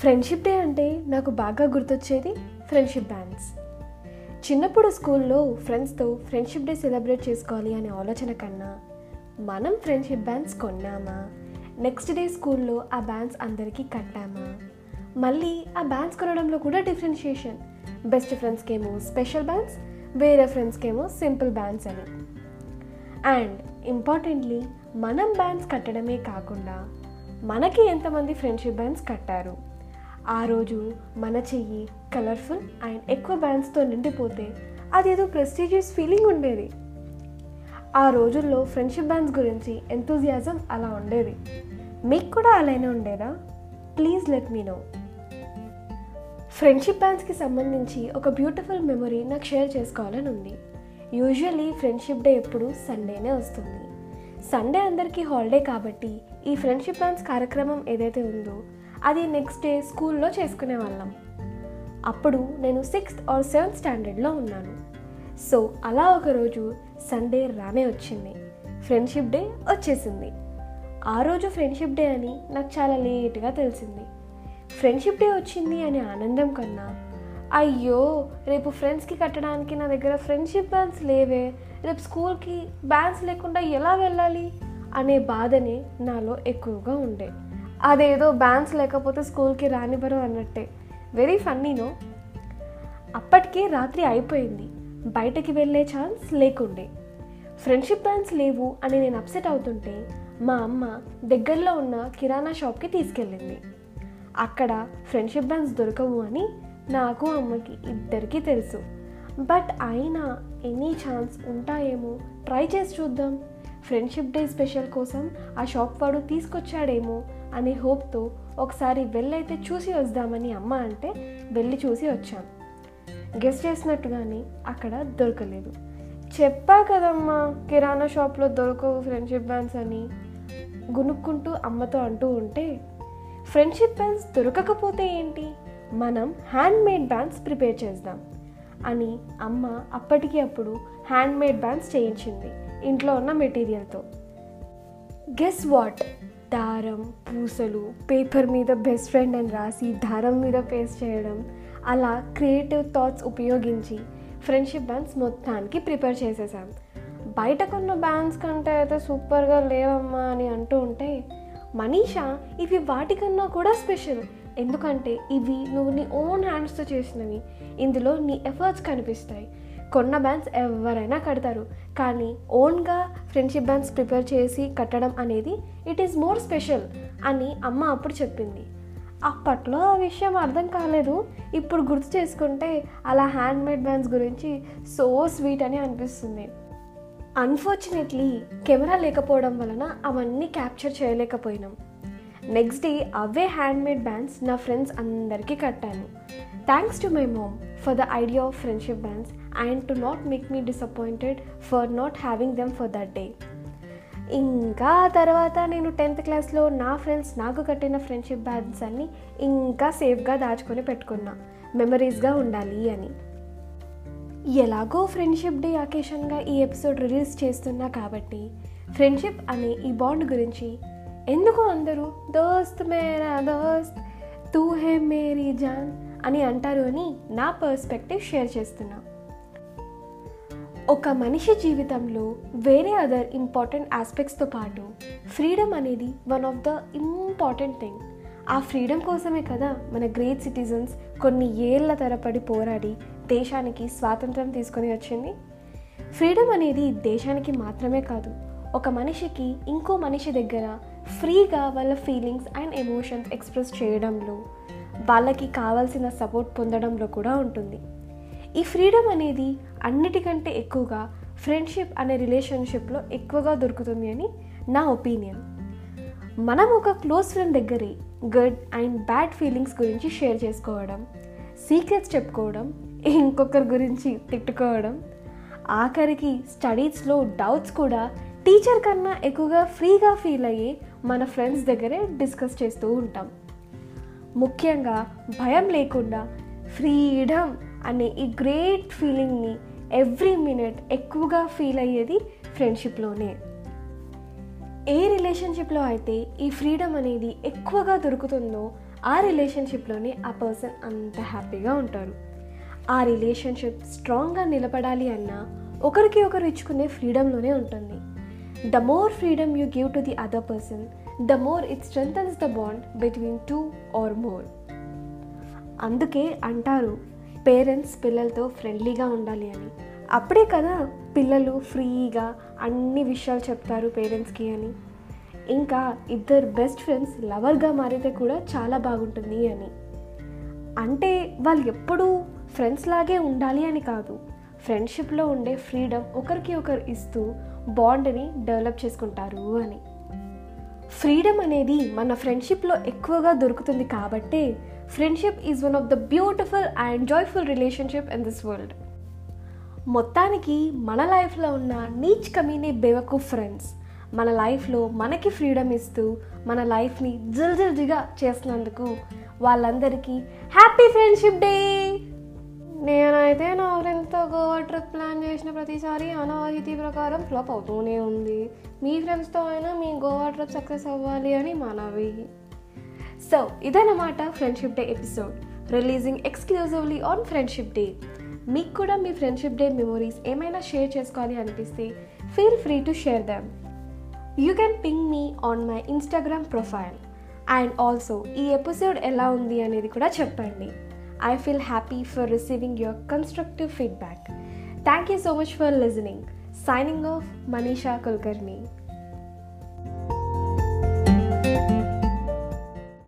Friendship day అంటే నాకు బాగా గుర్తొచ్చేది ఫ్రెండ్షిప్ బ్యాండ్స్ చిన్నప్పుడు స్కూల్లో ఫ్రెండ్స్తో ఫ్రెండ్షిప్ డే సెలబ్రేట్ చేసుకోవాలి అనే ఆలోచన కన్నా మనం ఫ్రెండ్షిప్ బ్యాండ్స్ కొన్నామా? నెక్స్ట్ డే స్కూల్లో ఆ బ్యాండ్స్ అందరికీ కట్టామా? మళ్ళీ ఆ బ్యాండ్స్ కొనడంలో కూడా డిఫరెన్షియేషన్ బెస్ట్ ఫ్రెండ్స్కేమో స్పెషల్ బ్యాండ్స్ వేరే ఫ్రెండ్స్కేమో సింపుల్ బ్యాండ్స్ అని. అండ్ ఇంపార్టెంట్లీ మనం బ్యాండ్స్ కట్టడమే కాకుండా మనకి ఎంతమంది ఫ్రెండ్షిప్ బ్యాండ్స్ కట్టారు? ఆ రోజు మన చెయ్యి కలర్ఫుల్ అండ్ ఎక్కువ బ్యాండ్స్తో నిండిపోతే అదేదో ప్రెస్టీజియస్ ఫీలింగ్ ఉండేది. ఆ రోజుల్లో ఫ్రెండ్షిప్ బ్యాండ్స్ గురించి ఎంతూజియాజం అలా ఉండేది. మీకు కూడా అలానే ఉండేదా please let me know friendship బ్యాండ్స్కి సంబంధించి ఒక బ్యూటిఫుల్ మెమరీ నాకు షేర్ చేసుకోవాలని ఉంది. యూజువల్లీ ఫ్రెండ్షిప్ డే ఎప్పుడు సండేనే వస్తుంది. సండే అందరికీ హాలిడే కాబట్టి ఈ ఫ్రెండ్షిప్ బ్యాండ్స్ కార్యక్రమం ఏదైతే ఉందో అది నెక్స్ట్ డే స్కూల్లో చేసుకునే వాళ్ళం అప్పుడు నేను సిక్స్త్ ఆర్ సెవెంత్ స్టాండర్డ్లో ఉన్నాను. సో అలా ఒకరోజు సండే రానే వచ్చింది. ఫ్రెండ్షిప్ డే వచ్చేసింది. ఆ రోజు ఫ్రెండ్షిప్ డే అని నాకు చాలా లేట్గా తెలిసింది. ఫ్రెండ్షిప్ డే వచ్చింది అనే ఆనందం కన్నా అయ్యో రేపు ఫ్రెండ్స్కి కట్టడానికి నా దగ్గర ఫ్రెండ్షిప్ బ్యాండ్స్ లేవే. రేపు స్కూల్కి బ్యాండ్స్ లేకుండా ఎలా వెళ్ళాలి? అనే బాధనే నాలో ఎక్కువగా ఉండే. అదేదో బ్యాన్స్ లేకపోతే స్కూల్కి రానివ్వరు అన్నట్టే. వెరీ ఫన్నీనో అప్పటికే రాత్రి అయిపోయింది. బయటకి వెళ్ళే ఛాన్స్ లేకుండే. ఫ్రెండ్షిప్ బ్యాన్స్ లేవు అని నేను అప్సెట్ అవుతుంటే మా అమ్మ దగ్గరలో ఉన్న కిరాణా షాప్కి తీసుకెళ్ళింది. అక్కడ ఫ్రెండ్షిప్ బ్యాండ్స్ దొరకవు అని నాకు అమ్మకి ఇద్దరికీ తెలుసు. బట్ అయినా ఎనీ ఛాన్స్ ఉంటాయేమో? ట్రై చేసి చూద్దాం. ఫ్రెండ్షిప్ డే స్పెషల్ కోసం ఆ షాప్ వాడు తీసుకొచ్చాడేమో? అనే హోప్తో ఒకసారి వెళ్ళైతే చూసి వద్దామని అమ్మ అంటే వెళ్ళి చూసి వచ్చాం. గెస్ట్ చేసినట్టుగానే అక్కడ దొరకలేదు. చెప్పా కదమ్మా కిరాణా షాప్లో దొరకవు ఫ్రెండ్షిప్ బ్యాండ్స్ అని గునుక్కుంటూ అమ్మతో అంటూ ఉంటే ఫ్రెండ్షిప్ బ్యాండ్స్ దొరకకపోతే ఏంటి? మనం హ్యాండ్ మేడ్ బ్యాండ్స్ ప్రిపేర్ చేద్దాం అని అమ్మ అప్పటికి అప్పుడు హ్యాండ్ మేడ్ బ్యాండ్స్ చేయించింది ఇంట్లో ఉన్న మెటీరియల్తో. గెస్ వాట్ దారం పూసలు పేపర్ మీద బెస్ట్ ఫ్రెండ్ అని రాసి దారం మీద పేస్ట్ చేయడం అలా క్రియేటివ్ థాట్స్ ఉపయోగించి ఫ్రెండ్షిప్ బ్యాండ్స్ మొత్తానికి ప్రిపేర్ చేసేసాం బయట కొన్న బ్యాండ్స్ కంటే అయితే సూపర్గా లేవమ్మా అని అంటూ ఉంటే మనీషా ఇవి వాటికన్నా కూడా స్పెషల్ ఎందుకంటే ఇవి నువ్వు నీ ఓన్ హ్యాండ్స్తో చేసినవి. ఇందులో నీ ఎఫర్ట్స్ కనిపిస్తాయి. కొన్న బ్యాండ్స్ ఎవరైనా కడతారు. కానీ ఓన్గా ఫ్రెండ్షిప్ బ్యాండ్స్ ప్రిపేర్ చేసి కట్టడం అనేది ఇట్ ఈస్ మోర్ స్పెషల్ అని అమ్మ అప్పుడు చెప్పింది. అప్పట్లో ఆ విషయం అర్థం కాలేదు. ఇప్పుడు గుర్తు చేసుకుంటే అలా హ్యాండ్మేడ్ బ్యాన్స్ బ్యాండ్స్ గురించి సో స్వీట్ అని అనిపిస్తుంది. అన్ఫార్చునేట్లీ కెమెరా లేకపోవడం వలన అవన్నీ క్యాప్చర్ చేయలేకపోయినాం. నెక్స్ట్ డే అవే హ్యాండ్మేడ్ బ్యాండ్స్ నా ఫ్రెండ్స్ అందరికీ కట్టాను. Thanks to my mom for the idea of friendship bands and to not make me disappointed for not having them for that day ఇంకా తర్వాత నేను టెన్త్ క్లాస్లో నా ఫ్రెండ్స్ నాకు కట్టిన ఫ్రెండ్షిప్ బ్యాండ్స్ అన్ని ఇంకా సేఫ్గా దాచుకొని పెట్టుకున్నా. మెమరీస్గా ఉండాలి అని. ఎలాగో ఫ్రెండ్షిప్ డే అకేషన్గా ఈ ఎపిసోడ్ రిలీజ్ చేస్తున్నా కాబట్టి ఫ్రెండ్షిప్ అనే ఈ బాండ్ గురించి ఎందుకు అందరూ? దోస్త్ మేరా దోస్త్ తూ హే మేరీ జాన్ అని అంటారు అని నా పర్స్పెక్టివ్ షేర్ చేస్తున్నా. ఒక మనిషి జీవితంలో వేరే అదర్ ఇంపార్టెంట్ ఆస్పెక్ట్స్తో పాటు ఫ్రీడమ్ అనేది one of the important thing ఆ ఫ్రీడమ్ కోసమే కదా మన గ్రేట్ సిటిజన్స్ కొన్ని ఏళ్ళ తరపడి పోరాడి దేశానికి స్వాతంత్రం తీసుకొని వచ్చింది? ఫ్రీడమ్ అనేది దేశానికి మాత్రమే కాదు ఒక మనిషికి ఇంకో మనిషి దగ్గర ఫ్రీగా వాళ్ళ ఫీలింగ్స్ అండ్ ఎమోషన్స్ ఎక్స్ప్రెస్ చేయడంలో వాళ్ళకి కావాల్సిన సపోర్ట్ పొందడంలో కూడా ఉంటుంది. ఈ ఫ్రీడమ్ అనేది అన్నిటికంటే ఎక్కువగా ఫ్రెండ్షిప్ అనే రిలేషన్షిప్లో ఎక్కువగా దొరుకుతుంది అని నా ఒపీనియన్ మనం ఒక క్లోజ్ ఫ్రెండ్ దగ్గరే గుడ్ అండ్ బ్యాడ్ ఫీలింగ్స్ గురించి షేర్ చేసుకోవడం సీక్రెట్స్ చెప్పుకోవడం ఇంకొకరి గురించి తిట్టుకోవడం ఆఖరికి స్టడీస్లో డౌట్స్ కూడా టీచర్ కన్నా ఎక్కువగా ఫ్రీగా ఫీల్ అయ్యి మన ఫ్రెండ్స్ దగ్గరే డిస్కస్ చేస్తూ ఉంటాం. ముఖ్యంగా భయం లేకుండా ఫ్రీడమ్ అనే ఈ గ్రేట్ ఫీలింగ్ని ఎవ్రీ మినిట్ ఎక్కువగా ఫీల్ అయ్యేది ఫ్రెండ్షిప్లోనే. ఏ రిలేషన్షిప్లో అయితే ఈ ఫ్రీడమ్ అనేది ఎక్కువగా దొరుకుతుందో ఆ రిలేషన్షిప్లోనే ఆ పర్సన్ అంత హ్యాపీగా ఉంటారు. ఆ రిలేషన్షిప్ స్ట్రాంగ్గా నిలబడాలి అన్నా ఒకరికి ఒకరు ఇచ్చుకునే ఫ్రీడంలోనే ఉంటుంది. The more freedom you give to the other person the more it strengthens the bond between two or more అందుకే అంటారు పేరెంట్స్ పిల్లలతో ఫ్రెండ్లీగా ఉండాలి అని. అప్పుడే కదా పిల్లలు ఫ్రీగా అన్ని విషయాలు చెప్తారు పేరెంట్స్కి అని. ఇంకా ఇద్దరు బెస్ట్ ఫ్రెండ్స్ లవర్గా మారితే కూడా చాలా బాగుంటుంది అని. అంటే వాళ్ళు ఎప్పుడూ ఫ్రెండ్స్ లాగే ఉండాలి అని కాదు. ఫ్రెండ్షిప్లో ఉండే ఫ్రీడమ్ ఒకరికి ఒకరు ఇస్తూ బాండ్ని డెవలప్ చేసుకుంటారు అని. ఫ్రీడమ్ అనేది మన ఫ్రెండ్షిప్లో ఎక్కువగా దొరుకుతుంది కాబట్టే friendship is one of the beautiful and joyful relationship in this world. మొత్తానికి మన లైఫ్లో ఉన్న నీచ్ కమీనే బేవకు ఫ్రెండ్స్ మన లైఫ్లో మనకి ఫ్రీడమ్ ఇస్తూ మన లైఫ్ని జిల్జిల్జిగా చేసినందుకు వాళ్ళందరికీ హ్యాపీ ఫ్రెండ్షిప్ డే! నేనైతే నా ఫ్రెండ్స్తో గోవా ట్రిప్ ప్లాన్ చేసిన ప్రతిసారి అనాహితి ప్రకారం ఫ్లాప్ అవుతూనే ఉంది. మీ ఫ్రెండ్స్తో అయినా మీ గోవా ట్రిప్ సక్సెస్ అవ్వాలి అని మనవి. సో ఇదన్నమాట friendship day episode. Releasing exclusively on friendship day. మీకు కూడా మీ ఫ్రెండ్షిప్ డే మెమొరీస్ ఏమైనా షేర్ చేసుకోవాలి అనిపిస్తే feel free to share them. You can ping me on my Instagram profile. And also ఈ ఎపిసోడ్ ఎలా ఉంది అనేది కూడా చెప్పండి. I feel happy for receiving your constructive feedback. Thank you so much for listening. Signing off, Manisha Kulkarni.